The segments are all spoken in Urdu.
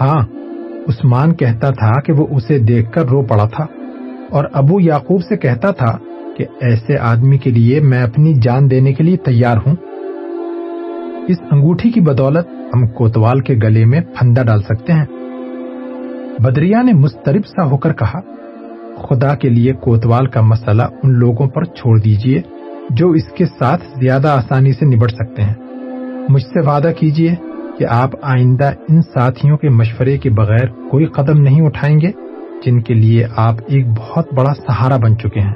ہاں عثمان کہتا تھا کہ وہ اسے دیکھ کر رو پڑا تھا اور ابو یعقوب سے کہتا تھا کہ ایسے آدمی کے لیے میں اپنی جان دینے کے لیے تیار ہوں۔ اس انگوٹھی کی بدولت ہم کوتوال کے گلے میں پھندا ڈال سکتے ہیں۔ بدریا نے مسترب سا ہو کر کہا، خدا کے لیے کوتوال کا مسئلہ ان لوگوں پر چھوڑ دیجیے جو اس کے ساتھ زیادہ آسانی سے نبٹ سکتے ہیں۔ مجھ سے وعدہ کیجیے کہ آپ آئندہ ان ساتھیوں کے مشورے کے بغیر کوئی قدم نہیں اٹھائیں گے جن کے لیے آپ ایک بہت بڑا سہارا بن چکے ہیں۔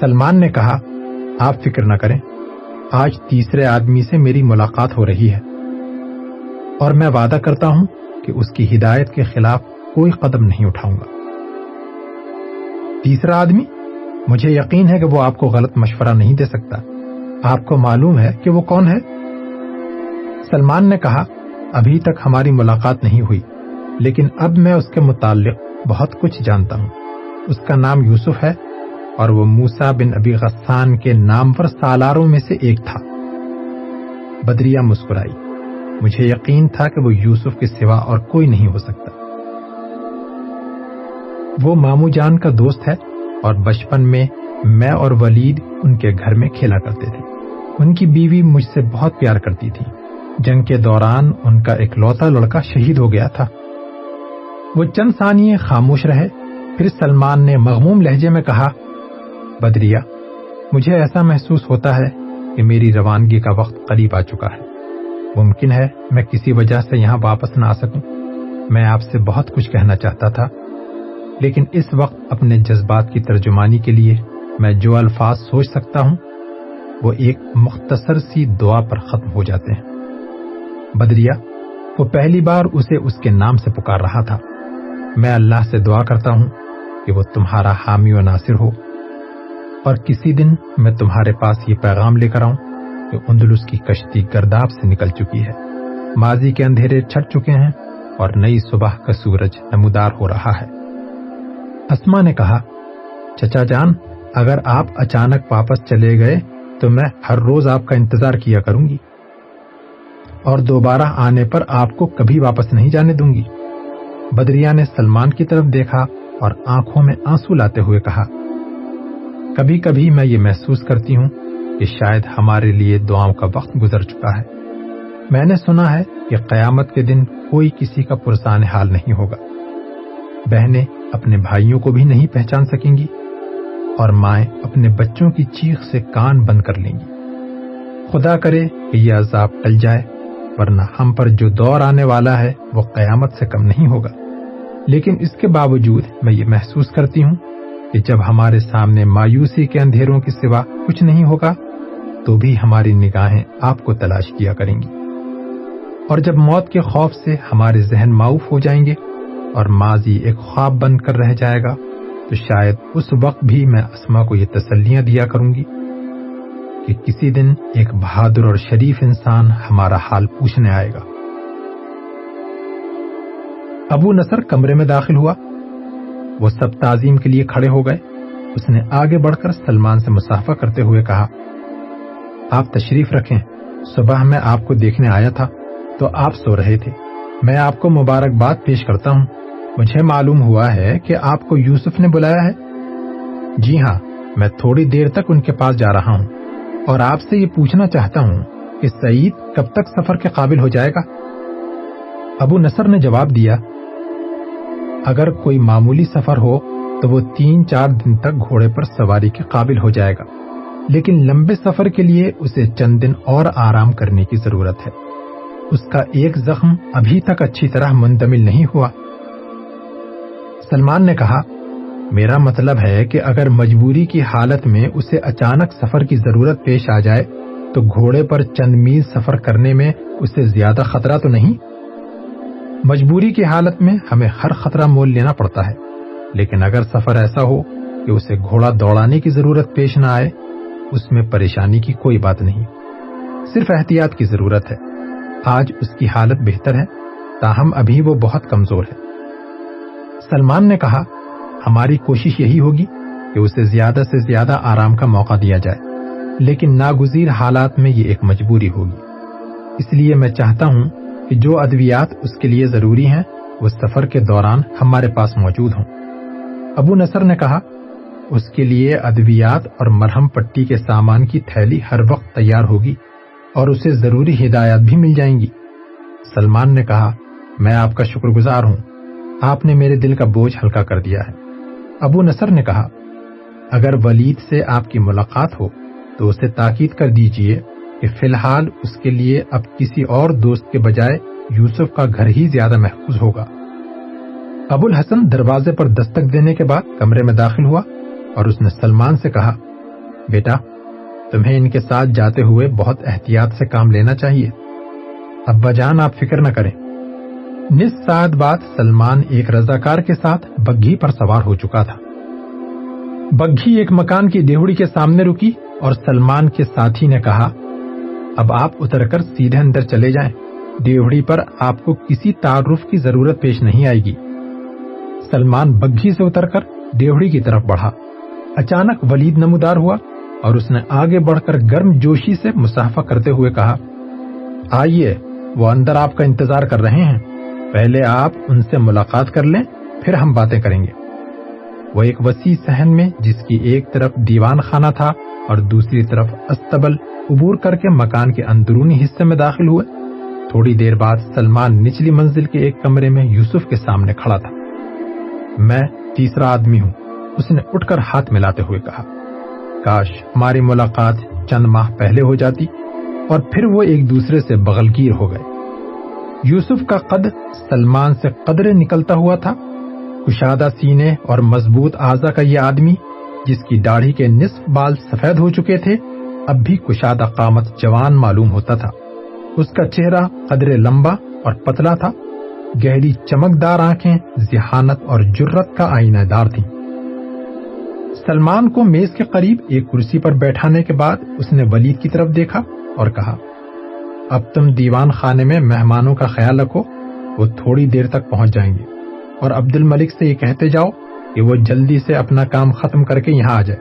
سلمان نے کہا، آپ فکر نہ کریں، آج تیسرے آدمی سے میری ملاقات ہو رہی ہے اور میں وعدہ کرتا ہوں کہ اس کی ہدایت کے خلاف کوئی قدم نہیں اٹھاؤں گا۔ تیسرا آدمی، مجھے یقین ہے کہ وہ آپ کو غلط مشورہ نہیں دے سکتا۔ آپ کو معلوم ہے کہ وہ کون ہے؟ سلمان نے کہا، ابھی تک ہماری ملاقات نہیں ہوئی، لیکن اب میں اس کے متعلق بہت کچھ جانتا ہوں۔ اس کا نام یوسف ہے اور وہ موسا بن ابی غسان کے نام پر سالاروں میں سے ایک تھا۔ بدریا مسکرائی۔ مجھے یقین تھا کہ وہ یوسف کے سوا اور کوئی نہیں ہو سکتا۔ وہ مامو جان کا دوست ہے اور بچپن میں میں اور ولید ان کے گھر میں کھیلا کرتے تھے۔ ان کی بیوی مجھ سے بہت پیار کرتی تھی۔ جنگ کے دوران ان کا اکلوتا لڑکا شہید ہو گیا تھا۔ وہ چند ثانیے خاموش رہے۔ پھر سلمان نے مغموم لہجے میں کہا، بدریا، مجھے ایسا محسوس ہوتا ہے کہ میری روانگی کا وقت قریب آ چکا ہے۔ ممکن ہے میں کسی وجہ سے یہاں واپس نہ آ سکوں۔ میں آپ سے بہت کچھ کہنا چاہتا تھا، لیکن اس وقت اپنے جذبات کی ترجمانی کے لیے میں جو الفاظ سوچ سکتا ہوں، وہ ایک مختصر سی دعا پر ختم ہو جاتے ہیں۔ بدریا وہ پہلی بار اسے اس کے نام سے پکار رہا تھا۔ میں اللہ سے دعا کرتا ہوں کہ وہ تمہارا حامی و ناصر ہو۔ اور کسی دن میں تمہارے پاس یہ پیغام لے کر آؤں کہ اندلس کی کشتی گرداب سے نکل چکی ہے۔ ماضی کے اندھیرے چھٹ چکے ہیں اور نئی صبح کا سورج نمودار ہو رہا ہے۔ اسما نے کہا، چچا جان، اگر آپ اچانک واپس چلے گئے تو میں ہر روز آپ کا انتظار کیا کروں گی۔ اور دوبارہ آنے پر آپ کو کبھی واپس نہیں جانے دوں گی۔ بدریا نے سلمان کی طرف دیکھا اور آنکھوں میں آنسو لاتے ہوئے کہا، کبھی کبھی میں یہ محسوس کرتی ہوں کہ شاید ہمارے لیے دعاؤں کا وقت گزر چکا ہے۔ میں نے سنا ہے کہ قیامت کے دن کوئی کسی کا پرسان حال نہیں ہوگا۔ بہنیں اپنے بھائیوں کو بھی نہیں پہچان سکیں گی اور مائیں اپنے بچوں کی چیخ سے کان بند کر لیں گی۔ خدا کرے کہ یہ عذاب ٹل جائے، ورنہ ہم پر جو دور آنے والا ہے وہ قیامت سے کم نہیں ہوگا۔ لیکن اس کے باوجود میں یہ محسوس کرتی ہوں کہ جب ہمارے سامنے مایوسی کے اندھیروں کے سوا کچھ نہیں ہوگا تو بھی ہماری نگاہیں آپ کو تلاش کیا کریں گی۔ اور جب موت کے خوف سے ہمارے ذہن معاف ہو جائیں گے اور ماضی ایک خواب بن کر رہ جائے گا، تو شاید اس وقت بھی میں اسما کو یہ تسلیاں دیا کروں گی کہ کسی دن ایک بہادر اور شریف انسان ہمارا حال پوچھنے آئے گا۔ ابو نصر کمرے میں داخل ہوا۔ وہ سب تعظیم کے لیے کھڑے ہو گئے۔ اس نے آگے بڑھ کر سلمان سے مسافہ کرتے ہوئے کہا آپ تشریف رکھیں۔ صبح میں آپ کو دیکھنے آیا تھا تو آپ سو رہے تھے۔ میں آپ کو مبارکباد پیش کرتا ہوں۔ مجھے معلوم ہوا ہے کہ آپ کو یوسف نے بلایا ہے۔ جی ہاں میں تھوڑی دیر تک ان کے پاس جا رہا ہوں اور آپ سے یہ پوچھنا چاہتا ہوں کہ سعید کب تک سفر کے قابل ہو جائے گا۔ ابو نصر نے جواب دیا، اگر کوئی معمولی سفر ہو تو وہ تین چار دن تک گھوڑے پر سواری کے قابل ہو جائے گا۔ لیکن لمبے سفر کے لیے اسے چند دن اور آرام کرنے کی ضرورت ہے۔ اس کا ایک زخم ابھی تک اچھی طرح منتمل نہیں ہوا۔ سلمان نے کہا، میرا مطلب ہے کہ اگر مجبوری کی حالت میں اسے اچانک سفر کی ضرورت پیش آ جائے، تو گھوڑے پر چند میل سفر کرنے میں اسے زیادہ خطرہ تو نہیں؟ مجبوری کی حالت میں ہمیں ہر خطرہ مول لینا پڑتا ہے، لیکن اگر سفر ایسا ہو کہ اسے گھوڑا دوڑانے کی ضرورت پیش نہ آئے اس میں پریشانی کی کوئی بات نہیں۔ صرف احتیاط کی ضرورت ہے۔ آج اس کی حالت بہتر ہے۔ تاہم ابھی وہ بہت کمزور ہے۔ سلمان نے کہا، ہماری کوشش یہی ہوگی کہ اسے زیادہ سے زیادہ آرام کا موقع دیا جائے۔ لیکن ناگزیر حالات میں یہ ایک مجبوری ہوگی۔ اس لیے میں چاہتا ہوں کہ جو ادویات اس کے لیے ضروری ہیں، وہ سفر کے دوران ہمارے پاس موجود ہوں۔ ابو نصر نے کہا اس کے لیے ادویات اور مرہم پٹی کے سامان کی تھیلی ہر وقت تیار ہوگی اور اسے ضروری ہدایات بھی مل جائیں گی۔ سلمان نے کہا، میں آپ کا شکر گزار ہوں۔ آپ نے میرے دل کا بوجھ ہلکا کر دیا ہے۔ ابو نصر نے کہا، اگر ولید سے آپ کی ملاقات ہو تو اسے تاکید کر دیجیے کہ فی الحال اس کے لیے اب کسی اور دوست کے بجائے یوسف کا گھر ہی زیادہ محفوظ ہوگا۔ ابو الحسن دروازے پر دستک دینے کے بعد کمرے میں داخل ہوا۔ اور اس نے سلمان سے کہا، بیٹا، تمہیں ان کے ساتھ جاتے ہوئے بہت احتیاط سے کام لینا چاہیے۔ ابا جان، آپ فکر نہ کریں۔ نس سات بعد سلمان ایک رضاکار کے ساتھ بگھی پر سوار ہو چکا تھا۔ بگھی ایک مکان کی دیہڑی کے سامنے رکی اور سلمان کے ساتھی نے کہا، اب آپ اتر کر سیدھے اندر چلے جائیں۔ دیوڑی پر آپ کو کسی تعارف کی ضرورت پیش نہیں آئے گی سلمان بگھی سے اتر کر دیوڑی کی طرف بڑھا۔ اچانک ولید نمودار ہوا اور اس نے آگے بڑھ کر گرم جوشی سے مسافہ کرتے ہوئے کہا، آئیے، وہ اندر آپ کا انتظار کر رہے ہیں۔ پہلے آپ ان سے ملاقات کر لیں، پھر ہم باتیں کریں گے۔ وہ ایک وسیع سہن میں، جس کی ایک طرف دیوان خانہ تھا اور دوسری طرف استبل عبور کر کے مکان کے اندرونی حصے میں داخل ہوئے۔ تھوڑی دیر بعد سلمان نچلی منزل کے ایک کمرے میں یوسف کے سامنے کھڑا تھا۔ میں تیسرا آدمی ہوں۔ اس نے اٹھ کر ہاتھ ملاتے ہوئے کہا، کاش ہماری ملاقات چند ماہ پہلے ہو جاتی اور پھر وہ ایک دوسرے سے بغلگیر ہو گئے۔ یوسف کا قد سلمان سے قدرے نکلتا ہوا تھا۔ کشادہ سینے اور مضبوط آزا کا یہ آدمی، جس کی داڑھی کے نصف بال سفید ہو چکے تھے، اب بھی کشادہ قامت جوان معلوم ہوتا تھا۔ اس کا چہرہ قدرے لمبا اور پتلا تھا۔ گہری چمکدار آنکھیں، ذہانت اور جرت کا آئینہ دار تھیں۔ سلمان کو میز کے قریب ایک کرسی پر بیٹھانے کے بعد اس نے ولید کی طرف دیکھا اور کہا، اب تم دیوان خانے میں مہمانوں کا خیال رکھو، وہ تھوڑی دیر تک پہنچ جائیں گے۔ اور عبد الملک سے یہ کہتے جاؤ کہ وہ جلدی سے اپنا کام ختم کر کے یہاں آ جائے۔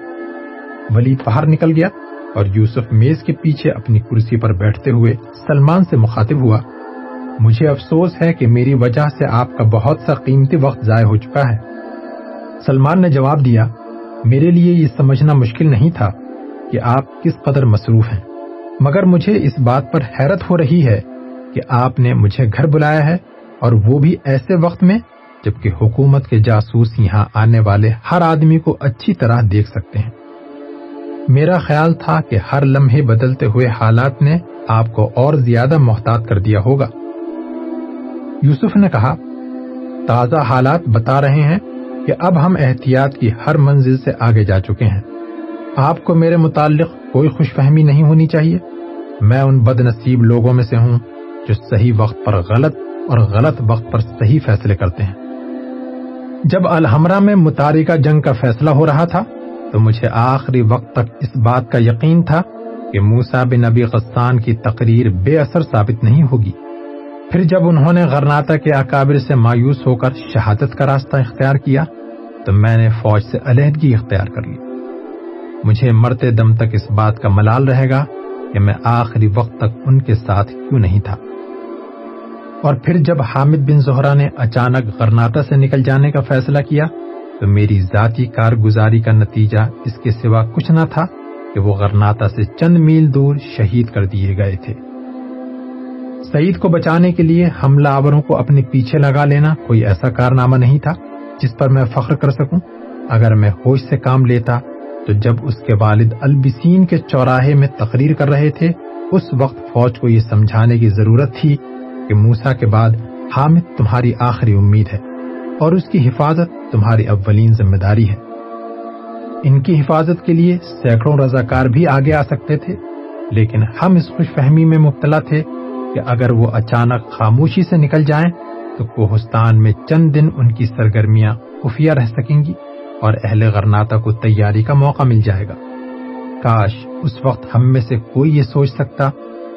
ولید باہر نکل گیا اور یوسف میز کے پیچھے اپنی کرسی پر بیٹھتے ہوئے سلمان سے مخاطب ہوا، مجھے افسوس ہے کہ میری وجہ سے آپ کا بہت سا قیمتی وقت ضائع ہو چکا ہے۔ سلمان نے جواب دیا میرے لیے یہ سمجھنا مشکل نہیں تھا کہ آپ کس قدر مصروف ہیں، مگر مجھے اس بات پر حیرت ہو رہی ہے کہ آپ نے مجھے گھر بلایا ہے اور وہ بھی ایسے وقت میں جبکہ حکومت کے جاسوس یہاں آنے والے ہر آدمی کو اچھی طرح دیکھ سکتے ہیں۔ میرا خیال تھا کہ ہر لمحے بدلتے ہوئے حالات نے آپ کو اور زیادہ محتاط کر دیا ہوگا۔ یوسف نے کہا، تازہ حالات بتا رہے ہیں کہ اب ہم احتیاط کی ہر منزل سے آگے جا چکے ہیں۔ آپ کو میرے متعلق کوئی خوش فہمی نہیں ہونی چاہیے۔ میں ان بد نصیب لوگوں میں سے ہوں جو صحیح وقت پر غلط اور غلط وقت پر صحیح فیصلے کرتے ہیں۔ جب الحمرہ میں متارکہ جنگ کا فیصلہ ہو رہا تھا، تو مجھے آخری وقت تک اس بات کا یقین تھا کہ موسا بن نبی غسان کی تقریر بے اثر ثابت نہیں ہوگی۔ پھر جب انہوں نے غرناتا کے اکابر سے مایوس ہو کر شہادت کا راستہ اختیار کیا، تو میں نے فوج سے علیحدگی اختیار کر لی۔ مجھے مرتے دم تک اس بات کا ملال رہے گا کہ میں آخری وقت تک ان کے ساتھ کیوں نہیں تھا۔ اور پھر جب حامد بن زہرا نے اچانک غرناتا سے نکل جانے کا فیصلہ کیا، تو میری ذاتی کارگزاری کا نتیجہ اس کے سوا کچھ نہ تھا کہ وہ غرناتا سے چند میل دور شہید کر دیے گئے تھے۔ سعید کو بچانے کے لیے حملہ آوروں کو اپنے پیچھے لگا لینا کوئی ایسا کارنامہ نہیں تھا جس پر میں فخر کر سکوں۔ اگر میں ہوش سے کام لیتا تو جب اس کے والد البسین کے چوراہے میں تقریر کر رہے تھے، اس وقت فوج کو یہ سمجھانے کی ضرورت تھی کہ موسا کے بعد حامد تمہاری آخری امید ہے اور اس کی حفاظت تمہاری اولین ذمہ داری ہے۔ ان کی حفاظت کے لیے سینکڑوں رضاکار بھی آگے آ سکتے تھے، لیکن ہم اس خوش فہمی میں مبتلا تھے کہ اگر وہ اچانک خاموشی سے نکل جائیں تو کوہستان میں چند دن ان کی سرگرمیاں خفیہ رہ سکیں گی اور اہل غرناتا کو تیاری کا موقع مل جائے گا۔ کاش اس وقت ہم میں سے کوئی یہ سوچ سکتا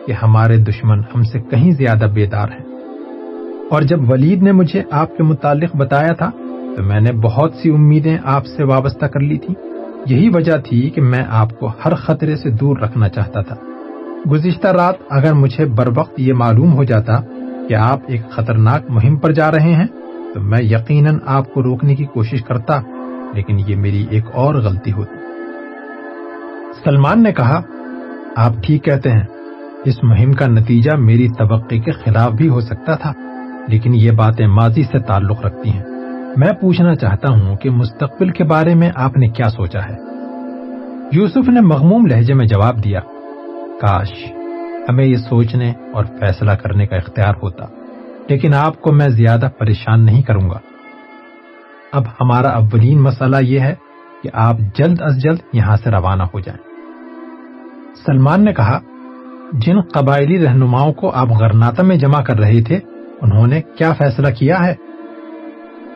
کہ ہمارے دشمن ہم سے کہیں زیادہ بیدار ہیں۔ اور جب ولید نے مجھے آپ کے متعلق بتایا تھا تو میں نے بہت سی امیدیں آپ سے وابستہ کر لی تھی یہی وجہ تھی کہ میں آپ کو ہر خطرے سے دور رکھنا چاہتا تھا۔ گزشتہ رات اگر مجھے بر وقت یہ معلوم ہو جاتا کہ آپ ایک خطرناک مہم پر جا رہے ہیں، تو میں یقیناً آپ کو روکنے کی کوشش کرتا، لیکن یہ میری ایک اور غلطی ہوتی۔ سلمان نے کہا، آپ ٹھیک کہتے ہیں، اس مہم کا نتیجہ میری توقع کے خلاف بھی ہو سکتا تھا، لیکن یہ باتیں ماضی سے تعلق رکھتی ہیں۔ میں پوچھنا چاہتا ہوں کہ مستقبل کے بارے میں آپ نے کیا سوچا ہے۔ یوسف نے مغموم لہجے میں جواب دیا کاش، ہمیں یہ سوچنے اور فیصلہ کرنے کا اختیار ہوتا۔ لیکن آپ کو میں زیادہ پریشان نہیں کروں گا۔ اب ہمارا اولین مسئلہ یہ ہے کہ آپ جلد از جلد یہاں سے روانہ ہو جائیں۔ سلمان نے کہا، جن قبائلی رہنماؤں کو آپ غرناتا میں جمع کر رہے تھے، انہوں نے کیا فیصلہ کیا ہے؟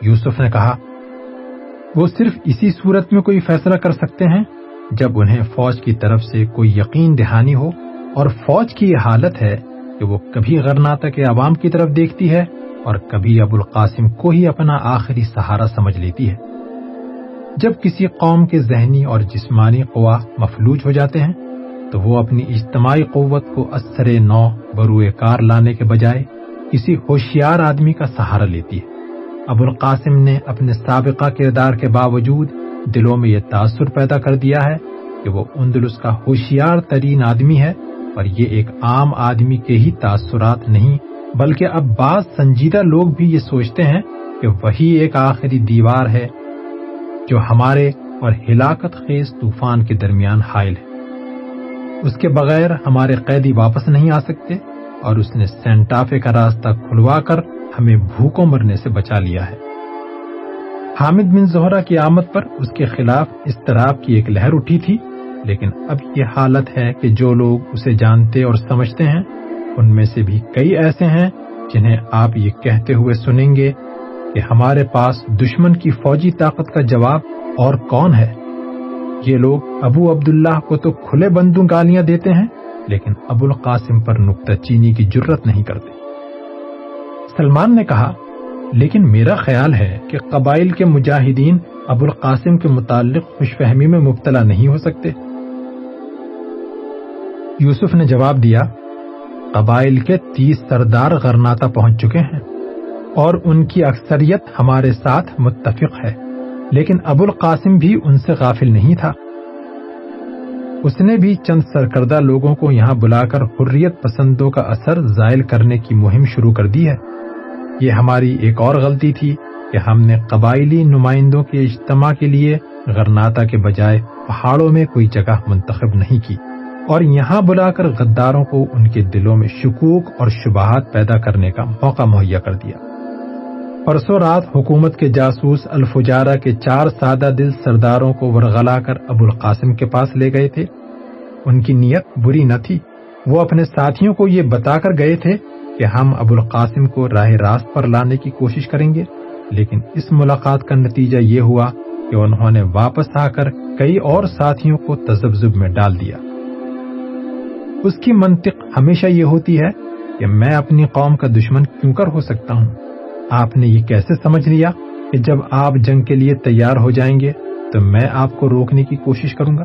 یوسف نے کہا، وہ صرف اسی صورت میں کوئی فیصلہ کر سکتے ہیں؟ جب انہیں فوج کی طرف سے کوئی یقین دہانی ہو اور فوج کی یہ حالت ہے کہ وہ کبھی غرناتا کے عوام کی طرف دیکھتی ہے اور کبھی ابو القاسم کو ہی اپنا آخری سہارا سمجھ لیتی ہے۔ جب کسی قوم کے ذہنی اور جسمانی قوا مفلوج ہو جاتے ہیں، تو وہ اپنی اجتماعی قوت کو اثر نو بروئے کار لانے کے بجائے کسی ہوشیار آدمی کا سہارا لیتی ہے۔ ابو القاسم نے اپنے سابقہ کردار کے باوجود دلوں میں یہ تاثر پیدا کر دیا ہے کہ وہ اندلس کا ہوشیار ترین آدمی ہے اور یہ ایک عام آدمی کے ہی تاثرات نہیں، بلکہ اب بعض سنجیدہ لوگ بھی یہ سوچتے ہیں کہ وہی ایک آخری دیوار ہے جو ہمارے اور ہلاکت خیز طوفان کے درمیان حائل ہے۔ اس کے بغیر ہمارے قیدی واپس نہیں آ سکتے اور اس نے سینٹافے کا راستہ کھلوا کر ہمیں بھوکوں مرنے سے بچا لیا ہے۔ حامد بن زہرا کی آمد پر اس کے خلاف اضطراب کی ایک لہر اٹھی تھی، لیکن اب یہ حالت ہے کہ جو لوگ اسے جانتے اور سمجھتے ہیں، ان میں سے بھی کئی ایسے ہیں جنہیں آپ یہ کہتے ہوئے سنیں گے کہ ہمارے پاس دشمن کی فوجی طاقت کا جواب اور کون ہے۔ یہ لوگ ابو عبداللہ کو تو کھلے بندوں گالیاں دیتے ہیں، لیکن ابو القاسم پر نقطہ چینی کی جرت نہیں کرتے۔ سلمان نے کہا لیکن میرا خیال ہے کہ قبائل کے مجاہدین ابو القاسم کے متعلق خوش فہمی میں مبتلا نہیں ہو سکتے۔ یوسف نے جواب دیا، قبائل کے تیس سردار غرناتا پہنچ چکے ہیں اور ان کی اکثریت ہمارے ساتھ متفق ہے، لیکن ابو القاسم بھی ان سے غافل نہیں تھا۔ اس نے بھی چند سرکردہ لوگوں کو یہاں بلا کر حریت پسندوں کا اثر زائل کرنے کی مہم شروع کر دی ہے۔ یہ ہماری ایک اور غلطی تھی کہ ہم نے قبائلی نمائندوں کے اجتماع کے لیے غرناتا کے بجائے پہاڑوں میں کوئی جگہ منتخب نہیں کی اور یہاں بلا کر غداروں کو ان کے دلوں میں شکوک اور شبہات پیدا کرنے کا موقع مہیا کر دیا۔ پرسوں رات حکومت کے جاسوس الفجارہ کے چار سادہ دل سرداروں کو ورغلا کر ابو القاسم کے پاس لے گئے تھے۔ ان کی نیت بری نہ تھی۔ وہ اپنے ساتھیوں کو یہ بتا کر گئے تھے کہ ہم ابو القاسم کو راہ راست پر لانے کی کوشش کریں گے، لیکن اس ملاقات کا نتیجہ یہ ہوا کہ انہوں نے واپس آ کر کئی اور ساتھیوں کو تذبذب میں ڈال دیا۔ اس کی منطق ہمیشہ یہ ہوتی ہے کہ میں اپنی قوم کا دشمن کیوں کر ہو سکتا ہوں؟ آپ نے یہ کیسے سمجھ لیا کہ جب آپ جنگ کے لیے تیار ہو جائیں گے تو میں آپ کو روکنے کی کوشش کروں گا؟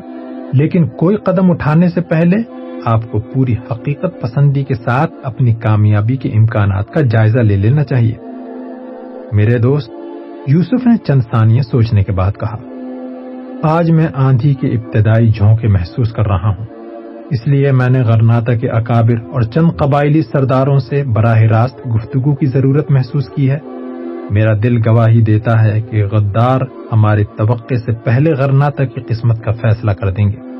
لیکن کوئی قدم اٹھانے سے پہلے آپ کو پوری حقیقت پسندی کے ساتھ اپنی کامیابی کے امکانات کا جائزہ لے لینا چاہیے۔ میرے دوست، یوسف نے چند ثانیہ سوچنے کے بعد کہا، آج میں آندھی کے ابتدائی جھونکے محسوس کر رہا ہوں۔ اس لیے میں نے غرناتا کے اکابر اور چند قبائلی سرداروں سے براہ راست گفتگو کی ضرورت محسوس کی ہے۔ میرا دل گواہی دیتا ہے کہ غدار ہمارے توقع سے پہلے غرناتا کی قسمت کا فیصلہ کر دیں گے۔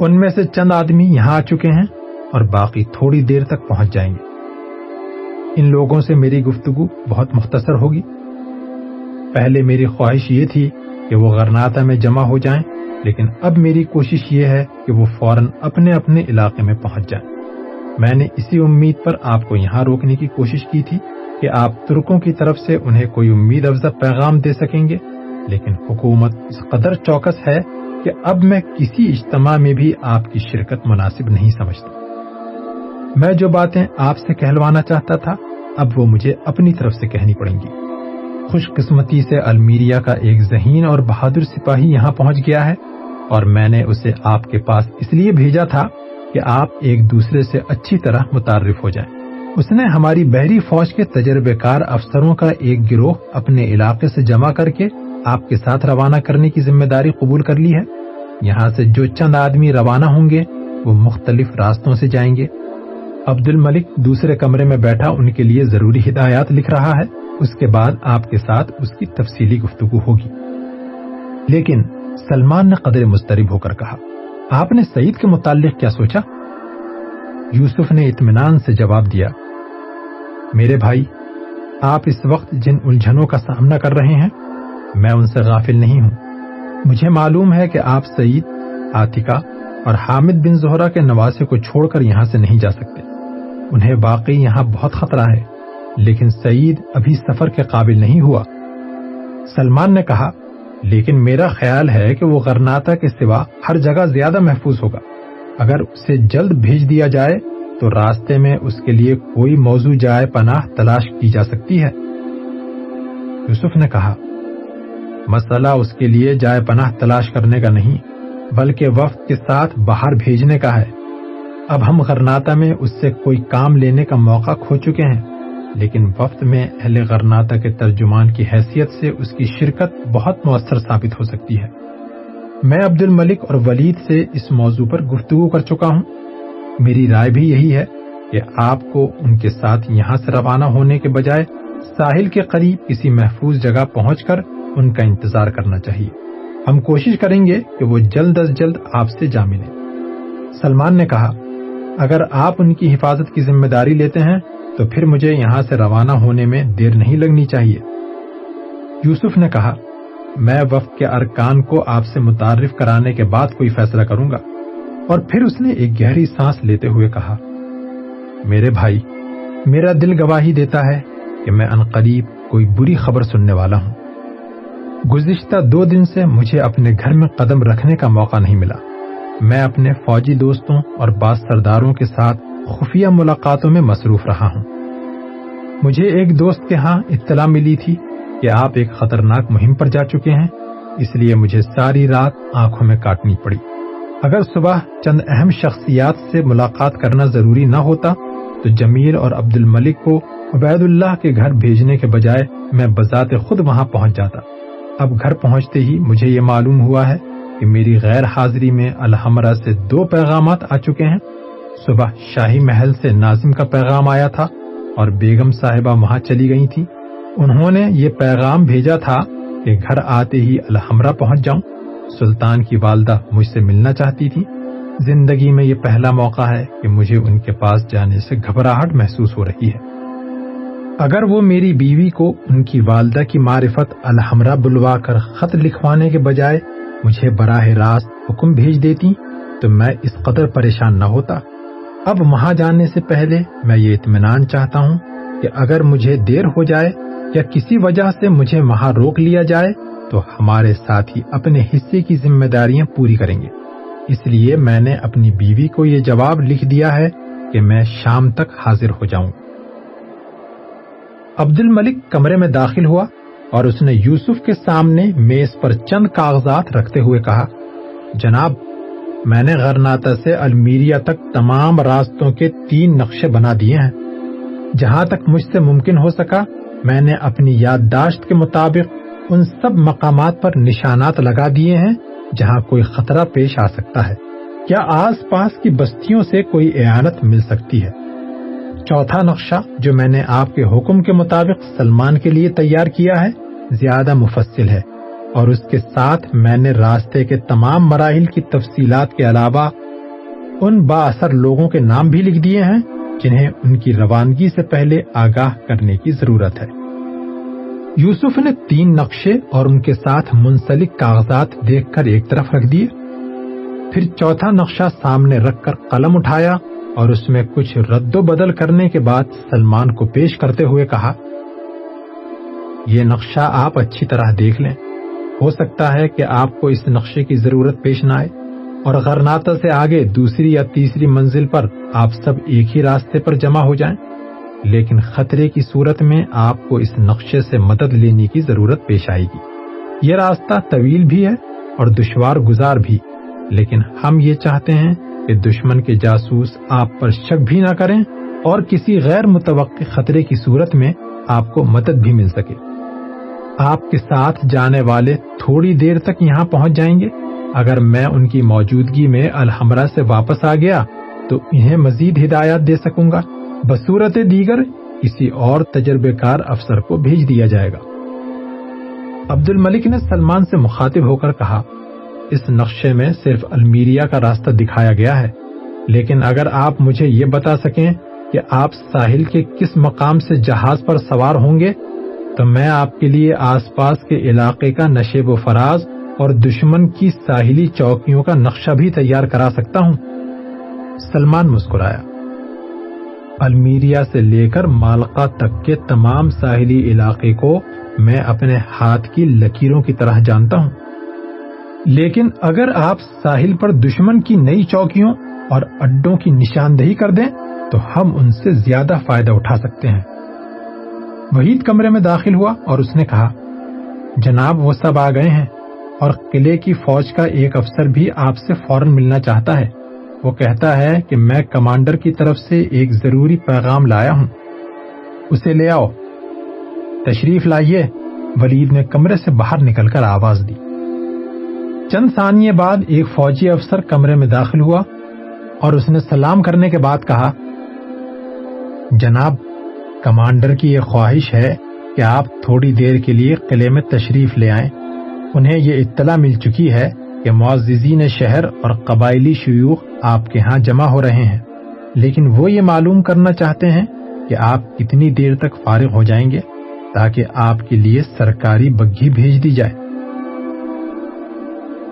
ان میں سے چند آدمی یہاں آ چکے ہیں اور باقی تھوڑی دیر تک پہنچ جائیں گے۔ ان لوگوں سے میری گفتگو بہت مختصر ہوگی۔ پہلے میری خواہش یہ تھی کہ وہ غرناتا میں جمع ہو جائیں، لیکن اب میری کوشش یہ ہے کہ وہ فوراً اپنے اپنے علاقے میں پہنچ جائیں۔ میں نے اسی امید پر آپ کو یہاں روکنے کی کوشش کی تھی کہ آپ ترکوں کی طرف سے انہیں کوئی امید افزا پیغام دے سکیں گے، لیکن حکومت اس قدر چوکس ہے کہ اب میں کسی اجتماع میں بھی آپ کی شرکت مناسب نہیں سمجھتا۔ میں جو باتیں آپ سے کہلوانا چاہتا تھا، اب وہ مجھے اپنی طرف سے کہنی پڑیں گی۔ خوش قسمتی سے المیریا کا ایک ذہین اور بہادر سپاہی یہاں پہنچ گیا ہے اور میں نے اسے آپ کے پاس اس لیے بھیجا تھا کہ آپ ایک دوسرے سے اچھی طرح متعارف ہو جائیں۔ اس نے ہماری بحری فوج کے تجربے کار افسروں کا ایک گروہ اپنے علاقے سے جمع کر کے آپ کے ساتھ روانہ کرنے کی ذمہ داری قبول کر لی ہے؟ یہاں سے جو چند آدمی روانہ ہوں گے، وہ مختلف راستوں سے جائیں گے۔ عبد الملک دوسرے کمرے میں بیٹھا، ان کے لیے ضروری ہدایات لکھ رہا ہے۔ اس کے بعد آپ کے ساتھ اس کی تفصیلی گفتگو ہوگی۔ لیکن سلمان نے قدر مسترب ہو کر کہا، آپ نے سعید کے متعلق کیا سوچا؟ یوسف نے اطمینان سے جواب دیا، میرے بھائی، آپ اس وقت جن الجھنوں کا سامنا کر رہے ہیں میں ان سے غافل نہیں ہوں۔ مجھے معلوم ہے کہ آپ سعید آتکا اور حامد بن زہرا کے نواسے کو چھوڑ کر یہاں سے نہیں جا سکتے۔ انہیں واقعی یہاں بہت خطرہ ہے، لیکن سعید ابھی سفر کے قابل نہیں ہوا۔ سلمان نے کہا، لیکن میرا خیال ہے کہ وہ غرناتا کے سوا ہر جگہ زیادہ محفوظ ہوگا۔ اگر اسے جلد بھیج دیا جائے، تو راستے میں اس کے لیے کوئی موضوع جائے پناہ تلاش کی جا سکتی ہے۔ یوسف نے کہا مسئلہ اس کے لیے جائے پناہ تلاش کرنے کا نہیں، بلکہ وقت کے ساتھ باہر بھیجنے کا ہے۔ اب ہم غرناتا میں اس سے کوئی کام لینے کا موقع کھو چکے ہیں، لیکن وقت میں اہل غرناتا کے ترجمان کی حیثیت سے اس کی شرکت بہت مؤثر ثابت ہو سکتی ہے۔ میں عبد الملک اور ولید سے اس موضوع پر گفتگو کر چکا ہوں۔ میری رائے بھی یہی ہے کہ آپ کو ان کے ساتھ یہاں سے روانہ ہونے کے بجائے ساحل کے قریب کسی محفوظ جگہ پہنچ کر ان کا انتظار کرنا چاہیے۔ ہم کوشش کریں گے کہ وہ جلد از جلد آپ سے جا ملے سلمان نے کہا، اگر آپ ان کی حفاظت کی ذمہ داری لیتے ہیں، تو پھر مجھے یہاں سے روانہ ہونے میں دیر نہیں لگنی چاہیے۔ یوسف نے کہا، میں وفد کے ارکان کو آپ سے متعارف کرانے کے بعد کوئی فیصلہ کروں گا۔ اور پھر اس نے ایک گہری سانس لیتے ہوئے کہا، میرے بھائی، میرا دل گواہی دیتا ہے کہ میں انقریب کوئی بری خبر سننے والا ہوں۔ گزشتہ دو دن سے مجھے اپنے گھر میں قدم رکھنے کا موقع نہیں ملا۔ میں اپنے فوجی دوستوں اور بعض سرداروں کے ساتھ خفیہ ملاقاتوں میں مصروف رہا ہوں۔ مجھے ایک دوست کے ہاں اطلاع ملی تھی کہ آپ ایک خطرناک مہم پر جا چکے ہیں، اس لیے مجھے ساری رات آنکھوں میں کاٹنی پڑی۔ اگر صبح چند اہم شخصیات سے ملاقات کرنا ضروری نہ ہوتا، تو جمیل اور عبد الملک کو عبید اللہ کے گھر بھیجنے کے بجائے میں بذات خود وہاں پہنچ جاتا۔ اب گھر پہنچتے ہی مجھے یہ معلوم ہوا ہے کہ میری غیر حاضری میں الحمرہ سے دو پیغامات آ چکے ہیں۔ صبح شاہی محل سے ناظم کا پیغام آیا تھا اور بیگم صاحبہ وہاں چلی گئی تھی انہوں نے یہ پیغام بھیجا تھا کہ گھر آتے ہی الحمرہ پہنچ جاؤں۔ سلطان کی والدہ مجھ سے ملنا چاہتی تھی۔ زندگی میں یہ پہلا موقع ہے کہ مجھے ان کے پاس جانے سے گھبراہٹ محسوس ہو رہی ہے۔ اگر وہ میری بیوی کو ان کی والدہ کی معرفت الحمرہ بلوا کر خط لکھوانے کے بجائے مجھے براہ راست حکم بھیج دیتی تو میں اس قدر پریشان نہ ہوتا۔ اب وہاں جانے سے پہلے میں یہ اطمینان چاہتا ہوں کہ اگر مجھے دیر ہو جائے یا کسی وجہ سے مجھے وہاں روک لیا جائے تو ہمارے ساتھی اپنے حصے کی ذمہ داریاں پوری کریں گے۔ اس لیے میں نے اپنی بیوی کو یہ جواب لکھ دیا ہے کہ میں شام تک حاضر ہو جاؤں۔ عبد الملک کمرے میں داخل ہوا اور اس نے یوسف کے سامنے میز پر چند کاغذات رکھتے ہوئے کہا، جناب، میں نے غرناتا سے المیریا تک تمام راستوں کے تین نقشے بنا دیے ہیں۔ جہاں تک مجھ سے ممکن ہو سکا، میں نے اپنی یادداشت کے مطابق ان سب مقامات پر نشانات لگا دیے ہیں جہاں کوئی خطرہ پیش آ سکتا ہے۔ کیا آس پاس کی بستیوں سے کوئی اعانت مل سکتی ہے؟ چوتھا نقشہ جو میں نے آپ کے حکم کے مطابق سلمان کے لیے تیار کیا ہے، زیادہ مفصل ہے۔ اور اس کے ساتھ میں نے راستے کے تمام مراحل کی تفصیلات کے علاوہ ان با اثر لوگوں کے نام بھی لکھ دیے ہیں، جنہیں ان کی روانگی سے پہلے آگاہ کرنے کی ضرورت ہے۔ یوسف نے تین نقشے اور ان کے ساتھ منسلک کاغذات دیکھ کر ایک طرف رکھ دیے۔ پھر چوتھا نقشہ سامنے رکھ کر قلم اٹھایا۔ اور اس میں کچھ رد و بدل کرنے کے بعد سلمان کو پیش کرتے ہوئے کہا، یہ نقشہ آپ اچھی طرح دیکھ لیں۔ ہو سکتا ہے کہ آپ کو اس نقشے کی ضرورت پیش نہ آئے اور غرناتا سے آگے دوسری یا تیسری منزل پر آپ سب ایک ہی راستے پر جمع ہو جائیں۔ لیکن خطرے کی صورت میں آپ کو اس نقشے سے مدد لینے کی ضرورت پیش آئے گی۔ یہ راستہ طویل بھی ہے اور دشوار گزار بھی، لیکن ہم یہ چاہتے ہیں کہ دشمن کے جاسوس آپ پر شک بھی نہ کریں اور کسی غیر متوقع خطرے کی صورت میں آپ کو مدد بھی مل سکے۔ آپ کے ساتھ جانے والے تھوڑی دیر تک یہاں پہنچ جائیں گے۔ اگر میں ان کی موجودگی میں الحمرہ سے واپس آ گیا تو انہیں مزید ہدایات دے سکوں گا۔ بصورت دیگر کسی اور تجربے کار افسر کو بھیج دیا جائے گا۔ عبد الملک نے سلمان سے مخاطب ہو کر کہا اس نقشے میں صرف المیریا کا راستہ دکھایا گیا ہے۔ لیکن اگر آپ مجھے یہ بتا سکیں کہ آپ ساحل کے کس مقام سے جہاز پر سوار ہوں گے، تو میں آپ کے لیے آس پاس کے علاقے کا نشیب و فراز اور دشمن کی ساحلی چوکیوں کا نقشہ بھی تیار کرا سکتا ہوں۔ سلمان مسکرایا۔ المیریا سے لے کر مالکا تک کے تمام ساحلی علاقے کو میں اپنے ہاتھ کی لکیروں کی طرح جانتا ہوں۔ لیکن اگر آپ ساحل پر دشمن کی نئی چوکیوں اور اڈوں کی نشاندہی کر دیں، تو ہم ان سے زیادہ فائدہ اٹھا سکتے ہیں۔ وحید کمرے میں داخل ہوا اور اس نے کہا، جناب، وہ سب آ گئے ہیں اور قلعے کی فوج کا ایک افسر بھی آپ سے فوراً ملنا چاہتا ہے۔ وہ کہتا ہے کہ میں کمانڈر کی طرف سے ایک ضروری پیغام لایا ہوں۔ اسے لے آؤ۔ تشریف لائیے۔ ولید نے کمرے سے باہر نکل کر آواز دی۔ چند ثانیے بعد ایک فوجی افسر کمرے میں داخل ہوا اور اس نے سلام کرنے کے بعد کہا، جناب، کمانڈر کی یہ خواہش ہے کہ آپ تھوڑی دیر کے لیے قلعے میں تشریف لے آئیں۔ انہیں یہ اطلاع مل چکی ہے کہ معززین شہر اور قبائلی شیوخ آپ کے ہاں جمع ہو رہے ہیں۔ لیکن وہ یہ معلوم کرنا چاہتے ہیں کہ آپ کتنی دیر تک فارغ ہو جائیں گے تاکہ آپ کے لیے سرکاری بگھی بھیج دی جائے۔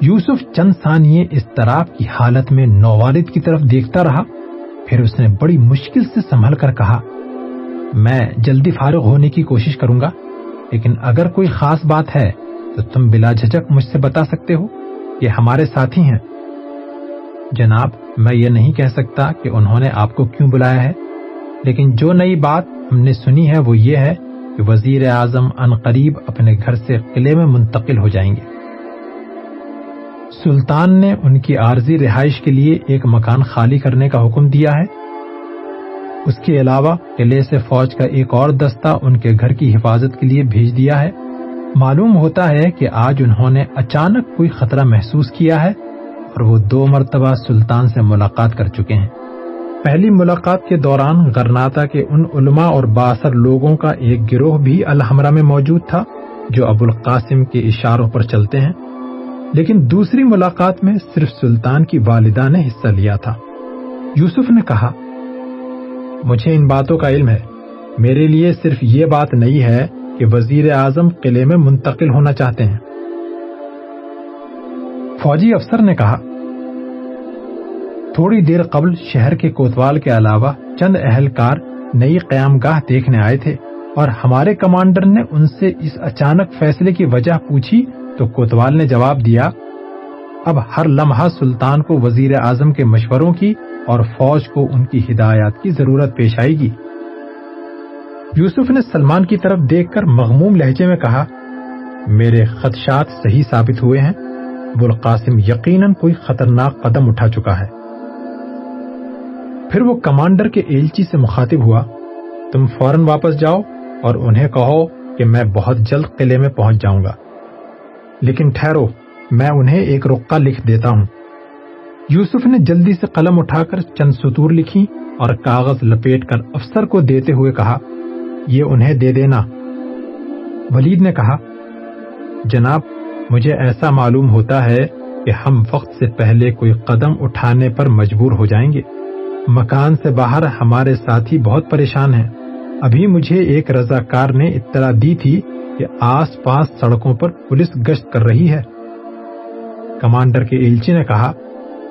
یوسف چند ثانیے اس طرح کی حالت میں نوالد کی طرف دیکھتا رہا، پھر اس نے بڑی مشکل سے سنبھل کر کہا، میں جلدی فارغ ہونے کی کوشش کروں گا، لیکن اگر کوئی خاص بات ہے تو تم بلا جھجک مجھ سے بتا سکتے ہو یہ ہمارے ساتھی ہیں۔ جناب، میں یہ نہیں کہہ سکتا کہ انہوں نے آپ کو کیوں بلایا ہے، لیکن جو نئی بات ہم نے سنی ہے وہ یہ ہے کہ وزیر اعظم ان قریب اپنے گھر سے قلعے میں منتقل ہو جائیں گے۔ سلطان نے ان کی عارضی رہائش کے لیے ایک مکان خالی کرنے کا حکم دیا ہے۔ اس کے علاوہ قلعے سے فوج کا ایک اور دستہ ان کے گھر کی حفاظت کے لیے بھیج دیا ہے۔ معلوم ہوتا ہے کہ آج انہوں نے اچانک کوئی خطرہ محسوس کیا ہے اور وہ دو مرتبہ سلطان سے ملاقات کر چکے ہیں۔ پہلی ملاقات کے دوران غرناتا کے ان علماء اور باثر لوگوں کا ایک گروہ بھی الحمرہ میں موجود تھا، جو ابو القاسم کے اشاروں پر چلتے ہیں۔ لیکن دوسری ملاقات میں صرف سلطان کی والدہ نے حصہ لیا تھا۔ یوسف نے کہا، مجھے ان باتوں کا علم ہے۔ میرے لیے صرف یہ بات نہیں ہے کہ وزیر اعظم قلعے میں منتقل ہونا چاہتے ہیں۔ فوجی افسر نے کہا، تھوڑی دیر قبل شہر کے کوتوال کے علاوہ چند اہلکار نئی قیام گاہ دیکھنے آئے تھے اور ہمارے کمانڈر نے ان سے اس اچانک فیصلے کی وجہ پوچھی تو کوتوال نے جواب دیا، اب ہر لمحہ سلطان کو وزیر اعظم کے مشوروں کی اور فوج کو ان کی ہدایات کی ضرورت پیش آئے گی۔ یوسف نے سلمان کی طرف دیکھ کر مغموم لہجے میں کہا، میرے خدشات صحیح ثابت ہوئے ہیں بلقاسم یقیناً کوئی خطرناک قدم اٹھا چکا ہے۔ پھر وہ کمانڈر کے ایلچی سے مخاطب ہوا، تم فوراً واپس جاؤ اور انہیں کہو کہ میں بہت جلد قلعے میں پہنچ جاؤں گا۔ لیکن ٹھہرو، میں انہیں ایک رقہ لکھ دیتا ہوں۔ یوسف نے جلدی سے قلم اٹھا کر چند سطور لکھی اور کاغذ لپیٹ کر افسر کو دیتے ہوئے کہا، یہ انہیں دے دینا۔ ولید نے کہا، جناب، مجھے ایسا معلوم ہوتا ہے کہ ہم وقت سے پہلے کوئی قدم اٹھانے پر مجبور ہو جائیں گے۔ مکان سے باہر ہمارے ساتھی بہت پریشان ہیں۔ ابھی مجھے ایک رضاکار نے اطلاع دی تھی کہ آس پاس سڑکوں پر پولیس گشت کر رہی ہے۔ کمانڈر کے ایلچی نے کہا،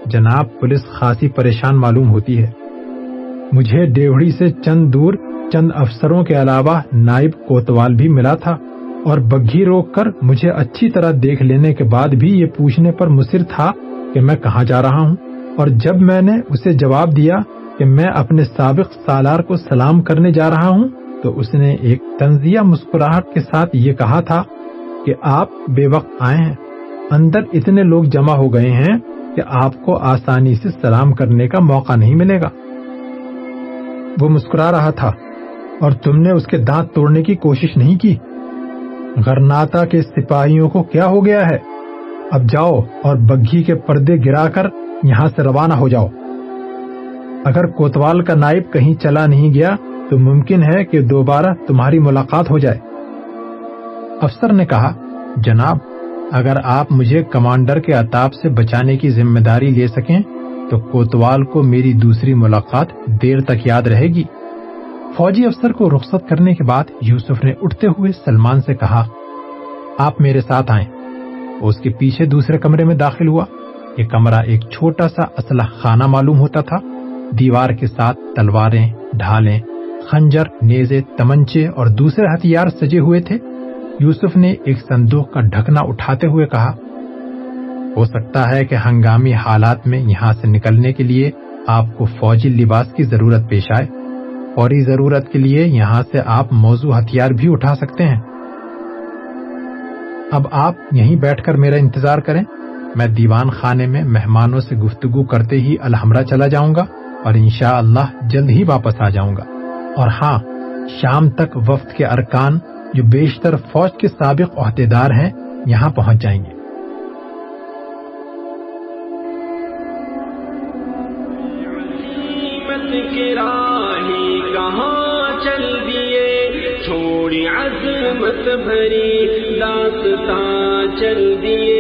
جناب، پولیس خاصی پریشان معلوم ہوتی ہے۔ مجھے ڈیوڑی سے چند دور چند افسروں کے علاوہ نائب کوتوال بھی ملا تھا اور بگھی روک کر مجھے اچھی طرح دیکھ لینے کے بعد بھی یہ پوچھنے پر مصر تھا کہ میں کہاں جا رہا ہوں۔ اور جب میں نے اسے جواب دیا کہ میں اپنے سابق سالار کو سلام کرنے جا رہا ہوں تو اس نے ایک تنزیہ مسکراہٹ کے ساتھ یہ کہا تھا کہ آپ بے وقت آئے ہیں۔ اندر اتنے لوگ جمع ہو گئے ہیں کہ آپ کو آسانی سے سلام کرنے کا موقع نہیں ملے گا۔ وہ مسکرا رہا تھا اور تم نے اس کے دانت توڑنے کی کوشش نہیں کی۔ غرناتا کے سپاہیوں کو کیا ہو گیا ہے؟ اب جاؤ اور بگھی کے پردے گرا کر یہاں سے روانہ ہو جاؤ۔ اگر کوتوال کا نائب کہیں چلا نہیں گیا تو ممکن ہے کہ دوبارہ تمہاری ملاقات ہو جائے۔ افسر نے کہا، جناب، اگر آپ مجھے کمانڈر کے اتاب سے بچانے کی ذمہ داری لے سکیں، تو کوتوال کو میری دوسری ملاقات دیر تک یاد رہے گی۔ فوجی افسر کو رخصت کرنے کے بعد یوسف نے اٹھتے ہوئے سلمان سے کہا، آپ میرے ساتھ آئیں۔ اس کے پیچھے دوسرے کمرے میں داخل ہوا۔ یہ کمرہ ایک چھوٹا سا اسلحہ خانہ معلوم ہوتا تھا۔ دیوار کے ساتھ تلواریں، ڈھالیں خنجر، نیزے، تمنچے اور دوسرے ہتھیار سجے ہوئے تھے۔ یوسف نے ایک صندوق کا ڈھکنا اٹھاتے ہوئے کہا، ہو سکتا ہے کہ ہنگامی حالات میں یہاں سے نکلنے کے لیے آپ کو فوجی لباس کی ضرورت پیش آئے۔ فوری ضرورت کے لیے یہاں سے آپ موضوع ہتھیار بھی اٹھا سکتے ہیں۔ اب آپ یہیں بیٹھ کر میرا انتظار کریں۔ میں دیوان خانے میں مہمانوں سے گفتگو کرتے ہی الحمرہ چلا جاؤں گا اور انشاءاللہ اللہ جلد ہی واپس آ جاؤں گا۔ اور ہاں شام تک وفد کے ارکان جو بیشتر فوج کے سابق عہدیدار ہیں، یہاں پہنچ جائیں گے۔ کہاں چل دیے